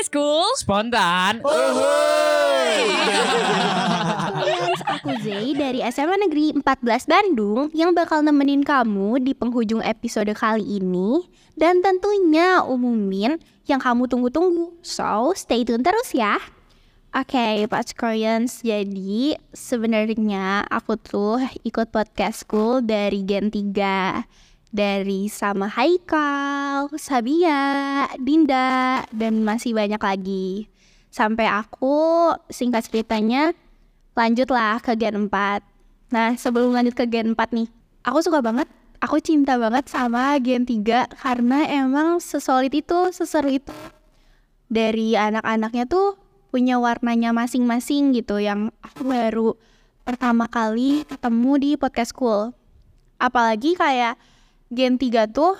podcast school Spontan. Aku Zay dari SMA Negeri 14 Bandung yang bakal nemenin kamu di penghujung episode kali ini dan tentunya umumin yang kamu tunggu-tunggu. So, stay tune terus ya. Oke, okay, Pak Koreans. Jadi, sebenarnya aku tuh ikut podcast school dari Gen 3 dari sama Haikal, Sabia, Dinda, dan masih banyak lagi. Sampai aku singkat ceritanya lanjutlah ke Gen 4. Nah, sebelum lanjut ke Gen 4 nih, aku suka banget, aku cinta banget sama Gen 3 karena emang sesolid itu, seseru itu. Dari anak-anaknya tuh punya warnanya masing-masing gitu yang aku baru pertama kali ketemu di podcast school. Apalagi kayak Gen 3 tuh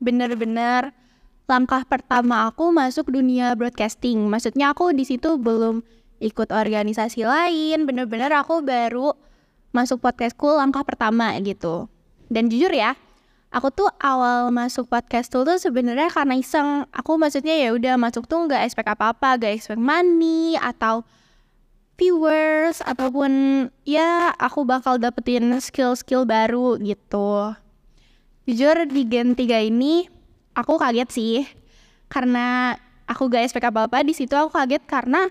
bener-bener langkah pertama aku masuk dunia broadcasting. Maksudnya aku di situ belum ikut organisasi lain, bener-bener aku baru masuk podcast school langkah pertama gitu. Dan jujur ya, aku tuh awal masuk podcast school tuh sebenarnya karena iseng. Aku maksudnya ya udah masuk tuh nggak expect apa-apa, gak expect money atau viewers ataupun ya aku bakal dapetin skill-skill baru gitu. Jujur di Gen 3 ini aku kaget sih karena aku gak expect apa-apa di situ aku kaget karena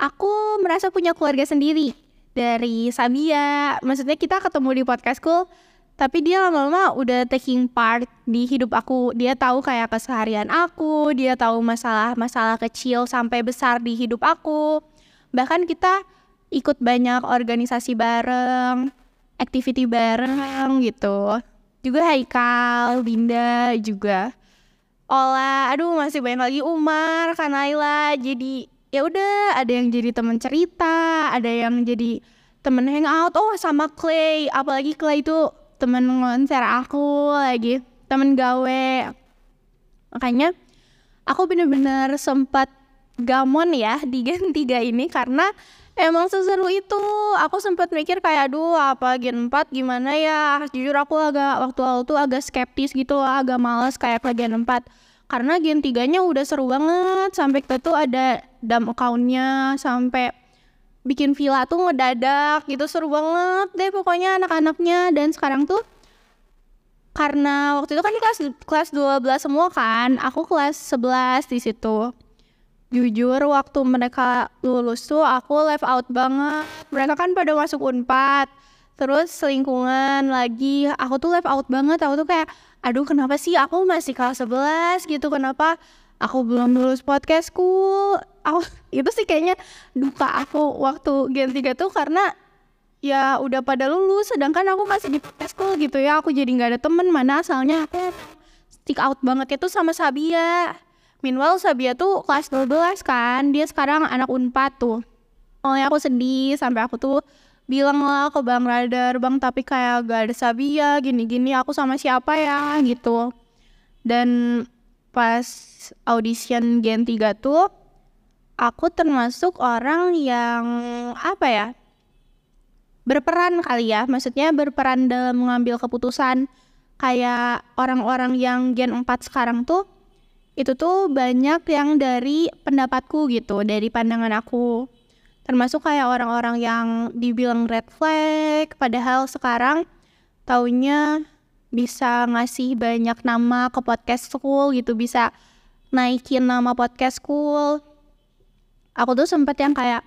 aku merasa punya keluarga sendiri dari Sabia. Maksudnya kita ketemu di podcastku tapi dia lama-lama udah taking part di hidup aku. Dia tahu kayak keseharian aku, dia tahu masalah-masalah kecil sampai besar di hidup aku. Bahkan kita ikut banyak organisasi bareng, activity bareng gitu juga Haikal, Dinda juga. Ola, aduh masih banyak lagi Umar, Kanaila. Jadi ya udah ada yang jadi teman cerita, ada yang jadi temen hangout. Oh sama Clay, apalagi Clay itu temen konser aku lagi, temen gawe. Makanya aku bener-bener sempat gamon ya di Gen 3 ini karena emang seseru itu. Aku sempat mikir kayak aduh apa gen 4 gimana ya? Jujur aku agak waktu awal tuh agak skeptis gitu lah agak males kayak ke gen 4 karena gen 3 nya udah seru banget. Sampai kita tuh ada dam accountnya sampai bikin villa tuh ngedadak gitu. Seru banget deh pokoknya anak-anaknya. Dan sekarang tuh karena waktu itu kan kelas kelas 12 semua kan aku kelas 11 di situ jujur waktu mereka lulus tuh aku left out banget. Mereka kan pada masuk unpad terus selingkungan lagi. Aku tuh left out banget. Aku tuh kayak aduh kenapa sih? Aku masih kelas 11 gitu. Kenapa aku belum lulus podcastku aku itu sih kayaknya duka aku waktu gen 3 tuh karena ya udah pada lulus sedangkan aku masih di podcastku gitu ya. Aku jadi nggak ada temen. Mana asalnya aku stick out banget itu sama Sabia Meanwhile Sabia tuh kelas 12 kan, dia sekarang anak unpad tuh. Awalnya aku sedih sampai aku tuh bilang lah ke Bang Radar, Bang tapi kayak gak ada Sabia, gini-gini aku sama siapa ya gitu. Dan pas audition Gen 3 tuh, aku termasuk orang yang apa ya, berperan kali ya, maksudnya berperan dalam mengambil keputusan kayak orang-orang yang Gen 4 sekarang tuh itu tuh banyak yang dari pendapatku gitu, dari pandangan aku. Termasuk kayak orang-orang yang dibilang red flag, padahal sekarang taunya bisa ngasih banyak nama ke podcast school gitu, bisa naikin nama podcast school. Aku tuh sempet yang kayak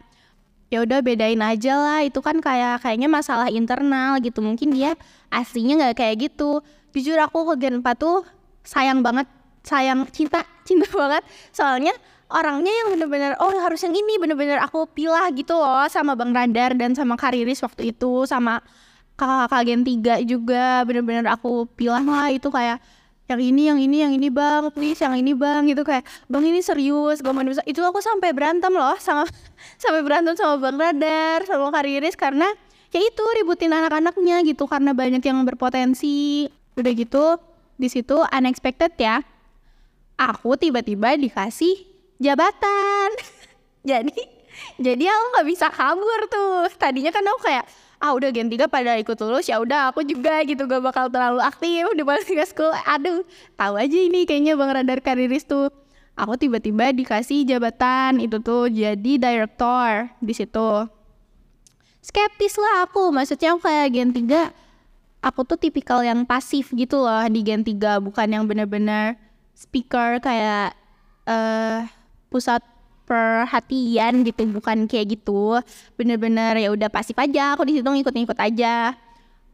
ya udah bedain aja lah itu kan kayak kayaknya masalah internal gitu mungkin dia aslinya nggak kayak gitu jujur aku ke Gen 4 tuh sayang banget sayang cinta cinta banget. Soalnya orangnya yang bener-bener oh harus yang ini bener-bener aku pilah gitu loh sama Bang Radar dan sama Kariris waktu itu sama kakak-kakak Gen 3 juga bener-bener aku pilah lah itu kayak yang ini yang ini yang ini bang please yang ini bang gitu kayak bang ini serius gue mau itu aku sampai berantem loh sama sampai berantem sama bang Radar sama Kariris karena ya itu ributin anak-anaknya gitu karena banyak yang berpotensi. Udah gitu di situ unexpected ya aku tiba-tiba dikasih jabatan. Jadi jadi aku nggak bisa kabur tuh. Tadinya kan aku kayak ah udah gen 3 pada ikut lulus ya udah aku juga gitu. Gak bakal terlalu aktif di balik school. Aduh tahu aja ini kayaknya bang radar kariris tuh. Aku tiba-tiba dikasih jabatan itu tuh jadi director di situ. Skeptis lah aku maksudnya aku kayak Gen 3 aku tuh tipikal yang pasif gitu loh di Gen 3 bukan yang bener-bener speaker kayak uh, pusat perhatian gitu bukan kayak gitu. Bener-bener ya udah pasif aja aku di situ ngikut-ngikut aja.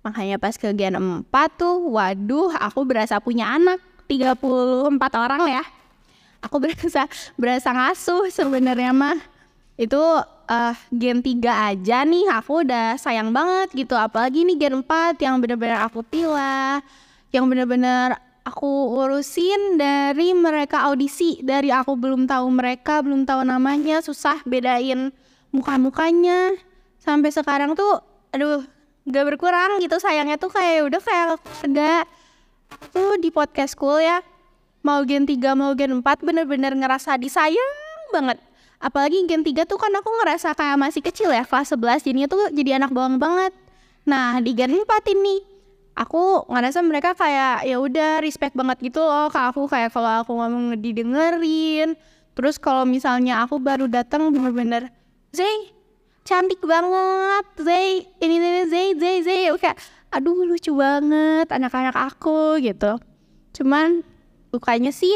Makanya pas ke Gen 4 tuh waduh aku berasa punya anak 34 orang ya. Aku berasa berasa ngasuh sebenarnya mah. Itu uh, Gen 3 aja nih aku udah sayang banget gitu. Apalagi nih Gen 4 yang bener-bener aku pilih yang bener-bener aku urusin dari mereka audisi. Dari aku belum tahu mereka belum tahu namanya susah bedain muka-mukanya. Sampai sekarang tuh aduh gak berkurang gitu. Sayangnya tuh kayak udah kayak ada tuh di podcast school ya. Mau gen 3 mau gen 4 bener-bener ngerasa disayang banget. Apalagi gen 3 tuh kan aku ngerasa kayak masih kecil ya kelas 11 jadinya tuh jadi anak bawang banget. Nah di gen 4 ini aku ngerasa mereka kayak ya udah respect banget gitu loh ke aku. Kayak kalau aku ngomong didengerin. Terus kalau misalnya aku baru datang bener-bener Zay cantik banget. Zay ini ini Zay Zay Zay kayak aduh lucu banget anak-anak aku gitu. Cuman lukanya sih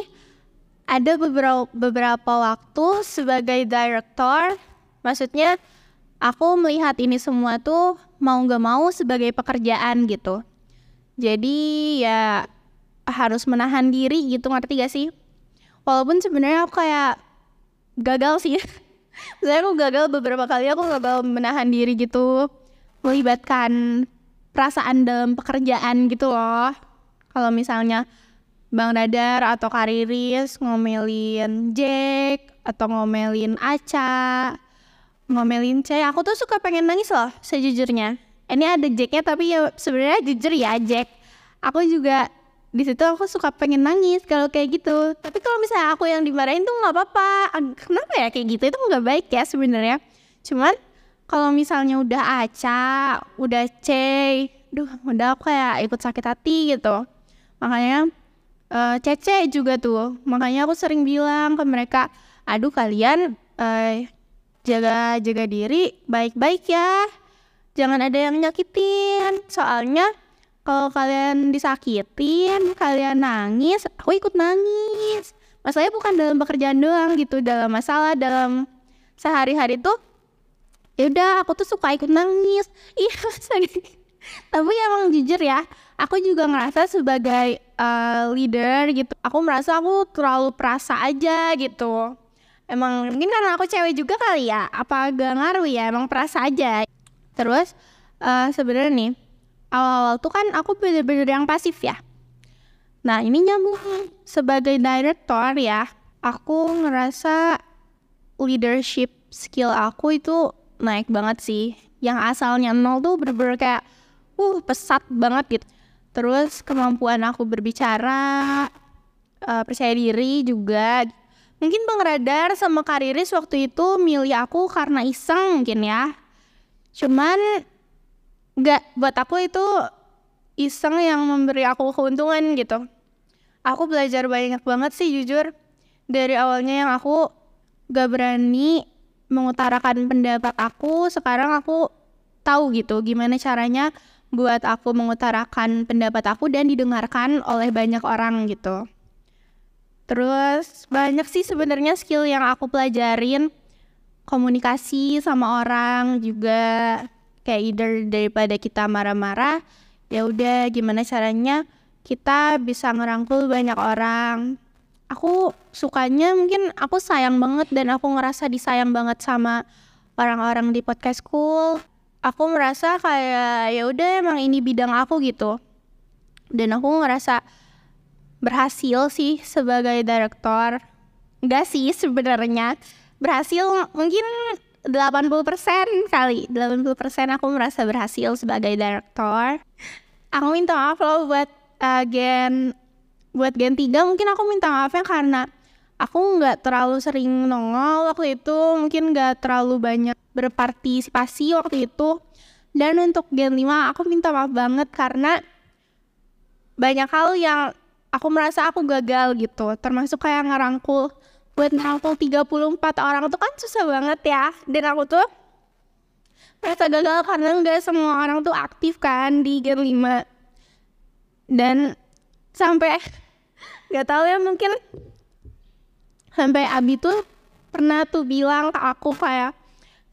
ada beberapa beberapa waktu sebagai director. Maksudnya aku melihat ini semua tuh mau nggak mau sebagai pekerjaan gitu jadi ya harus menahan diri gitu ngerti gak sih? Walaupun sebenarnya aku kayak gagal sih. Saya aku gagal beberapa kali aku gagal menahan diri gitu. Melibatkan perasaan dalam pekerjaan gitu loh. Kalau misalnya Bang Dadar atau Kariris ngomelin Jack atau ngomelin Aca ngomelin C aku tuh suka pengen nangis loh sejujurnya ini ada Jacknya tapi ya sebenarnya jujur ya Jack. Aku juga di situ aku suka pengen nangis kalau kayak gitu. Tapi kalau misalnya aku yang dimarahin tuh nggak apa-apa. Kenapa ya kayak gitu? Itu nggak baik ya sebenarnya. Cuman kalau misalnya udah Aca udah C duh udah aku kayak ikut sakit hati gitu. Makanya uh, Cece juga tuh. Makanya aku sering bilang ke mereka aduh kalian uh, jaga jaga diri baik-baik ya jangan ada yang nyakitin. Soalnya kalau kalian disakitin kalian nangis aku ikut nangis. Masalahnya bukan dalam pekerjaan doang gitu. Dalam masalah dalam sehari-hari tuh ya udah aku tuh suka ikut nangis. Iya tapi emang jujur ya aku juga ngerasa sebagai uh, leader gitu aku merasa aku terlalu perasa aja gitu. Emang mungkin karena aku cewek juga kali ya apa gak ngaruh ya emang perasa aja terus uh, sebenarnya nih awal-awal tuh kan aku bener-bener yang pasif ya. Nah ini nyambung sebagai director ya aku ngerasa leadership skill aku itu naik banget sih. Yang asalnya nol tuh bener-bener kayak uh pesat banget gitu. Terus kemampuan aku berbicara uh, percaya diri juga. Mungkin bang Radar sama Kariris waktu itu milih aku karena iseng mungkin ya cuman nggak buat aku itu iseng yang memberi aku keuntungan gitu. Aku belajar banyak banget sih jujur. Dari awalnya yang aku gak berani mengutarakan pendapat aku sekarang aku tahu gitu gimana caranya buat aku mengutarakan pendapat aku dan didengarkan oleh banyak orang gitu. Terus banyak sih sebenarnya skill yang aku pelajarin komunikasi sama orang juga. Kayak either daripada kita marah-marah ya udah gimana caranya kita bisa ngerangkul banyak orang. Aku sukanya mungkin aku sayang banget dan aku ngerasa disayang banget sama orang-orang di podcast school. Aku merasa kayak ya udah emang ini bidang aku gitu. Dan aku ngerasa berhasil sih sebagai direktor enggak sih sebenarnya berhasil mungkin 80% kali. 80% aku merasa berhasil sebagai direktor aku minta maaf loh buat uh, gen buat gen 3 mungkin aku minta maafnya karena aku nggak terlalu sering nongol waktu itu mungkin nggak terlalu banyak berpartisipasi waktu itu. Dan untuk Gen 5 aku minta maaf banget karena banyak hal yang aku merasa aku gagal gitu termasuk kayak ngerangkul buat nampung 34 orang tuh kan susah banget ya. Dan aku tuh merasa gagal karena nggak semua orang tuh aktif kan di Gen 5 dan sampai nggak tahu ya mungkin sampai Abi tuh pernah tuh bilang ke aku kayak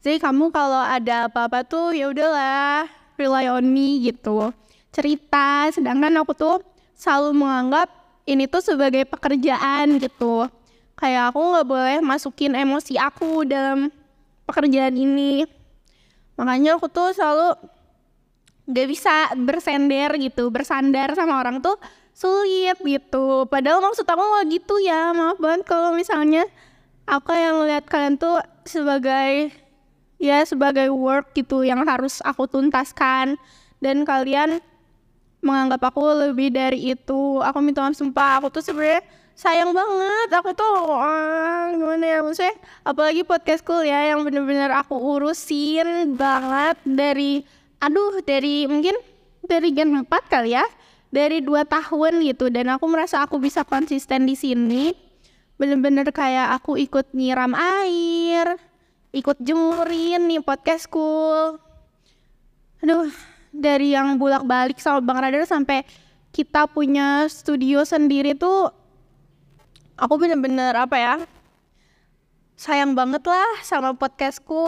jadi kamu kalau ada apa-apa tuh ya udahlah rely on me gitu. Cerita sedangkan aku tuh selalu menganggap ini tuh sebagai pekerjaan gitu kayak aku nggak boleh masukin emosi aku dalam pekerjaan ini. Makanya aku tuh selalu gak bisa bersender gitu bersandar sama orang tuh sulit gitu. Padahal maksud aku nggak gitu ya maaf banget kalau misalnya aku yang lihat kalian tuh sebagai ya sebagai work gitu yang harus aku tuntaskan. Dan kalian menganggap aku lebih dari itu. Aku minta maaf sumpah. Aku tuh sebenarnya sayang banget. Aku tuh ah, gimana ya maksudnya apalagi podcastku ya yang bener-bener aku urusin banget dari aduh dari mungkin dari gen 4 kali ya dari dua tahun gitu. Dan aku merasa aku bisa konsisten di sini. Bener-bener kayak aku ikut nyiram air ikut jemurin nih podcastku aduh dari yang bolak-balik sama Bang Radar sampai kita punya studio sendiri tuh aku bener-bener apa ya sayang banget lah sama podcastku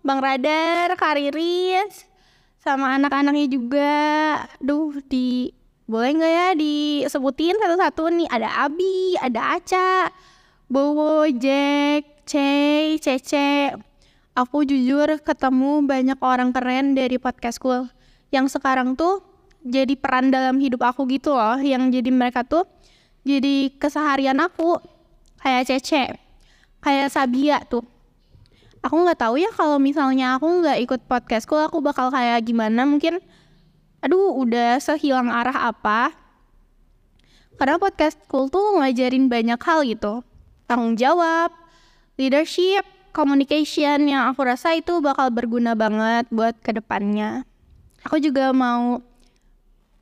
Bang Radar, Kariris, sama anak-anaknya juga. Duh, di boleh nggak ya disebutin satu-satu nih? Ada Abi, ada Aca, Bowo, Jack, Cey, Cece. Aku jujur ketemu banyak orang keren dari podcastku yang sekarang tuh jadi peran dalam hidup aku gitu loh. Yang jadi mereka tuh jadi keseharian aku kayak Cece kayak Sabia tuh. Aku nggak tahu ya kalau misalnya aku nggak ikut podcastku aku bakal kayak gimana mungkin? Aduh udah sehilang arah apa? Karena podcastku tuh ngajarin banyak hal gitu. Tanggung jawab leadership communication yang aku rasa itu bakal berguna banget buat ke depannya. Aku juga mau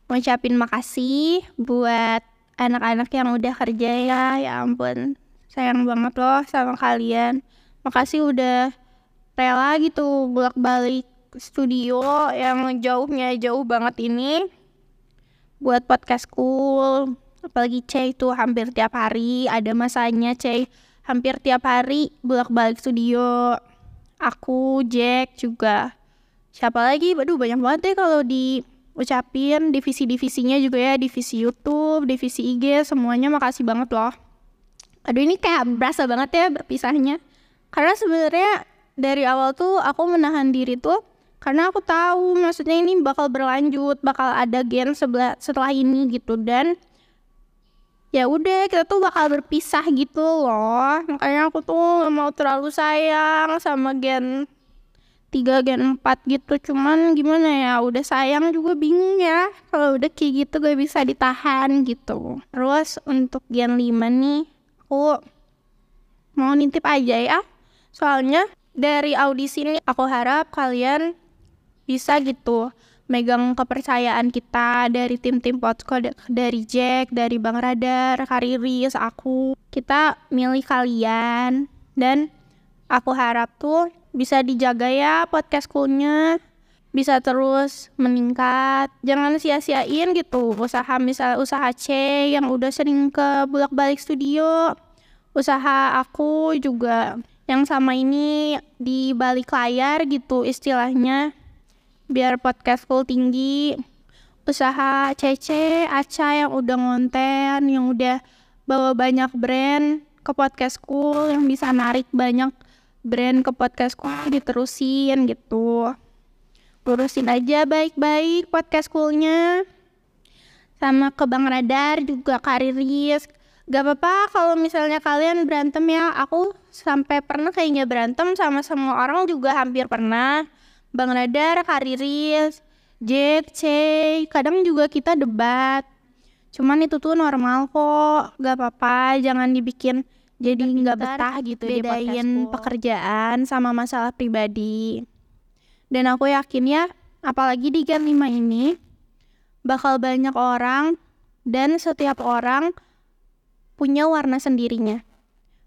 ngucapin makasih buat anak-anak yang udah kerja ya. Ya ampun sayang banget loh sama kalian. Makasih udah rela gitu bolak-balik studio yang jauhnya jauh banget ini buat podcast cool. Apalagi C itu hampir tiap hari ada masanya C hampir tiap hari bolak-balik studio. Aku Jack juga. Siapa lagi? Aduh banyak banget deh kalau di ucapin divisi-divisinya juga ya divisi YouTube divisi IG semuanya makasih banget loh. Aduh ini kayak berasa banget ya berpisahnya. Karena sebenarnya dari awal tuh aku menahan diri tuh karena aku tahu maksudnya ini bakal berlanjut bakal ada gen sebelah setelah ini gitu. Dan ya udah kita tuh bakal berpisah gitu loh. Makanya aku tuh gak mau terlalu sayang sama gen tiga gen empat gitu. Cuman gimana ya udah sayang juga bingung ya. Kalau udah kayak gitu gak bisa ditahan gitu. Terus untuk gen lima nih aku mau nitip aja ya. Soalnya dari audisi ini aku harap kalian bisa gitu megang kepercayaan kita dari tim-tim podcast dari Jack, dari Bang Radar, Kariris, aku. Kita milih kalian. Dan aku harap tuh bisa dijaga ya podcast schoolnya bisa terus meningkat. Jangan sia-siain gitu. Usaha misal usaha C yang udah sering ke bolak-balik studio. Usaha aku juga yang sama ini di balik layar gitu istilahnya. Biar podcast full tinggi. Usaha CC Aca yang udah ngonten yang udah bawa banyak brand ke podcast school yang bisa narik banyak brand ke podcastku diterusin gitu. Lurusin aja baik-baik podcast schoolnya sama ke Bang Radar juga Kariris gak apa-apa kalau misalnya kalian berantem ya. Aku sampai pernah kayaknya berantem sama semua orang juga hampir pernah. Bang Radar Kariris Jack C kadang juga kita debat. Cuman itu tuh normal kok. Gak apa-apa jangan dibikin jadi nggak betah gitu bedain pekerjaan sama masalah pribadi. Dan aku yakin ya apalagi di Gen 5 ini bakal banyak orang dan setiap orang punya warna sendirinya.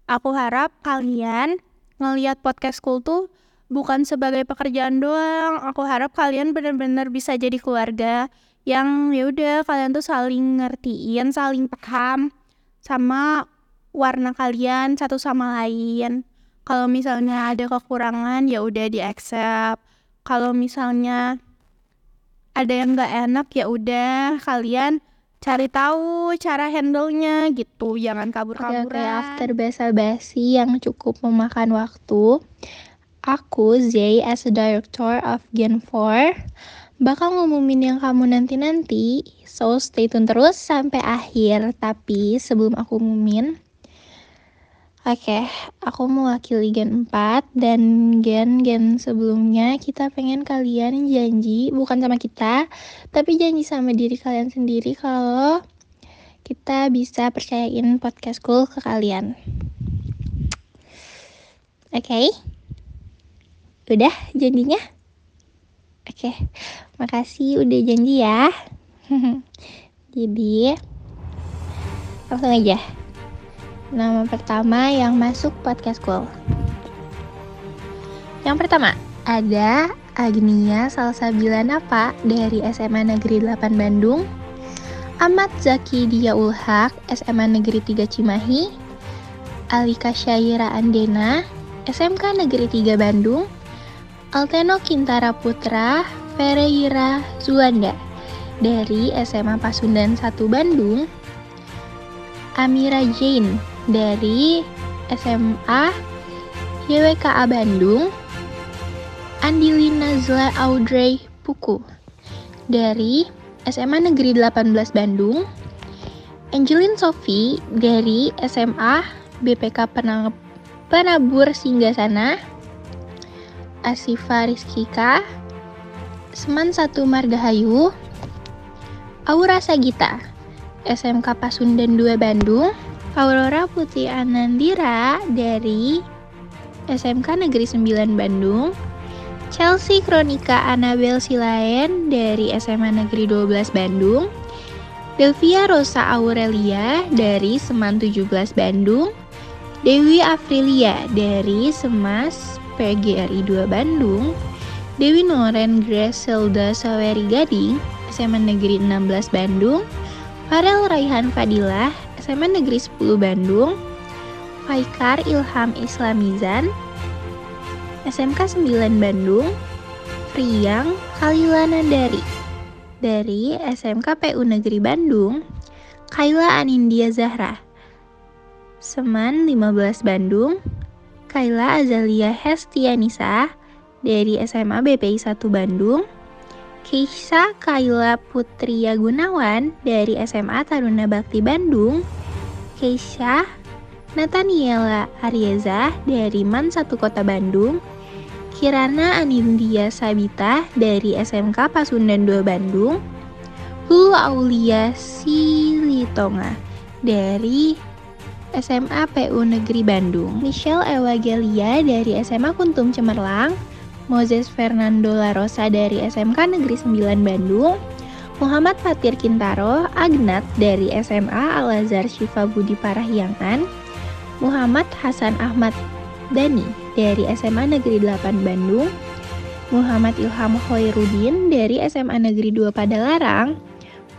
Aku harap kalian ngelihat podcast school tuh bukan sebagai pekerjaan doang. Aku harap kalian benar-benar bisa jadi keluarga yang ya udah kalian tuh saling ngertiin, saling paham sama warna kalian satu sama lain. Kalau misalnya ada kekurangan ya udah di accept. Kalau misalnya ada yang nggak enak ya udah kalian cari tahu cara handle-nya gitu. Jangan kabur-kaburan Oke, oke, after basa-basi yang cukup memakan waktu aku Zay as a director of Gen 4 bakal ngumumin yang kamu nanti-nanti. So stay tune terus sampai akhir. Tapi sebelum aku ngumumin Oke, aku mewakili Gen 4 dan gen-gen sebelumnya kita pengen kalian janji, bukan sama kita, tapi janji sama diri kalian sendiri kalau kita bisa percayain podcast school ke kalian. Oke? Okay? Udah janjinya? Oke, okay. makasih udah janji ya. Jadi, langsung aja nama pertama yang masuk podcast school. Yang pertama, ada Agnia Salsabila Napa dari SMA Negeri 8 Bandung, Ahmad Zaki Diaul Haq SMA Negeri 3 Cimahi, Alika Syaira Andena SMK Negeri 3 Bandung, Alteno Kintara Putra Ferreira Zuanda dari SMA Pasundan 1 Bandung, Amira Jane dari SMA YWKA Bandung, Andili Nazla Audrey Puku. Dari SMA Negeri 18 Bandung, Angelin Sofi dari SMA BPK Penab Penabur Singgasana, Asifa Rizkika, Seman 1 Margahayu, Aura Sagita, SMK Pasundan 2 Bandung, Aurora Putri Anandira dari SMK Negeri 9 Bandung, Chelsea Kronika Anabel Silaen dari SMA Negeri 12 Bandung, Delvia Rosa Aurelia dari Seman 17 Bandung, Dewi Afrilia dari Semas PGRI 2 Bandung, Dewi Noren Greselda Saweri Gading, SMA Negeri 16 Bandung, Farel Raihan Fadilah SMA Negeri 10 Bandung, Faikar Ilham Islamizan, SMK 9 Bandung, Priang Kalila Nandari dari SMK PU Negeri Bandung, Kaila Anindya Zahra, Seman 15 Bandung, Kaila Azalia Hestianisa. Dari SMA BPI 1 Bandung, Keisha Kaila Putria Gunawan dari SMA Taruna Bakti Bandung, Keisha Nathaniela Arieza dari MAN 1 Kota Bandung, Kirana Anindya Sabita dari SMK Pasundan 2 Bandung, Lulu Aulia Silitonga dari SMA PU Negeri Bandung, Michelle Ewagelia dari SMA Kuntum Cemerlang, Moses Fernando La Rosa dari SMK Negeri 9 Bandung, Muhammad Fatir Kintaro, Agnat dari SMA Al-Azhar Syifa Budi Parahyangan, Muhammad Hasan Ahmad Dani dari SMA Negeri 8 Bandung, Muhammad Ilham Hoirudin dari SMA Negeri 2 Padalarang,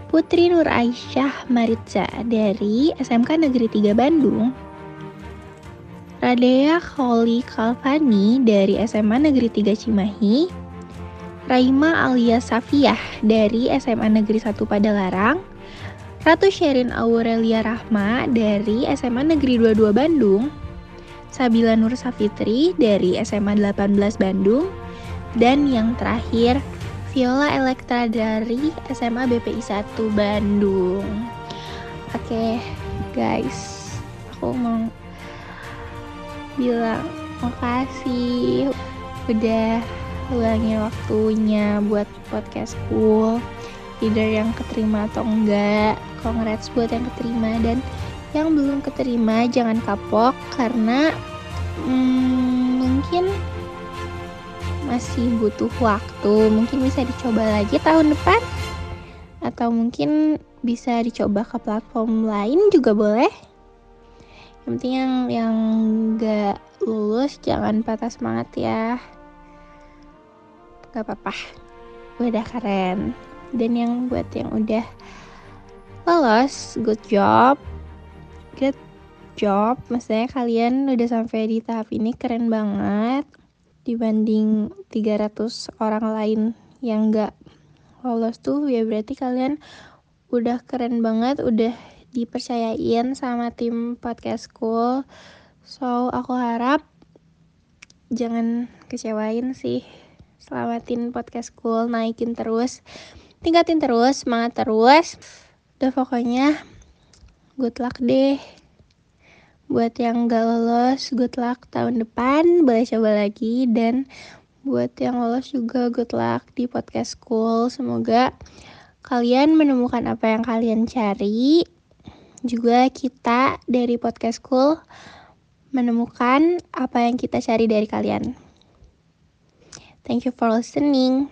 Putri Nur Aisyah Maritza dari SMK Negeri 3 Bandung, Radea Kholi Kalvani dari SMA Negeri 3 Cimahi, Raima Alia Safiyah dari SMA Negeri 1 Padalarang, Ratu Sherin Aurelia Rahma dari SMA Negeri 22 Bandung, Sabila Nur Safitri dari SMA 18 Bandung, dan yang terakhir Viola Elektra dari SMA BPI 1 Bandung. Oke, guys, aku mau bilang makasih udah luangin waktunya buat podcast cool either yang keterima atau enggak congrats buat yang keterima. Dan yang belum keterima jangan kapok karena hmm, mungkin masih butuh waktu. Mungkin bisa dicoba lagi tahun depan. Atau mungkin bisa dicoba ke platform lain juga boleh yang penting yang yang nggak lulus jangan patah semangat ya. Nggak apa-apa. Udah keren. Dan yang buat yang udah lolos good job. Good job. Maksudnya kalian udah sampai di tahap ini keren banget. Dibanding 300 orang lain yang nggak lolos tuh ya berarti kalian udah keren banget udah dipercayain sama tim podcast school. So aku harap jangan kecewain sih. Selamatin podcast school naikin terus tingkatin terus semangat terus. Udah pokoknya good luck deh. Buat yang gak lolos good luck tahun depan. Boleh coba lagi. Dan buat yang lolos juga good luck di podcast school. Semoga kalian menemukan apa yang kalian cari juga kita dari podcast school menemukan apa yang kita cari dari kalian. Thank you for listening.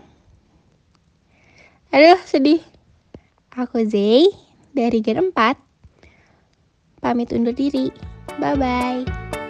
Aduh, sedih. Aku Zay dari Gen 4. Pamit undur diri. Bye-bye.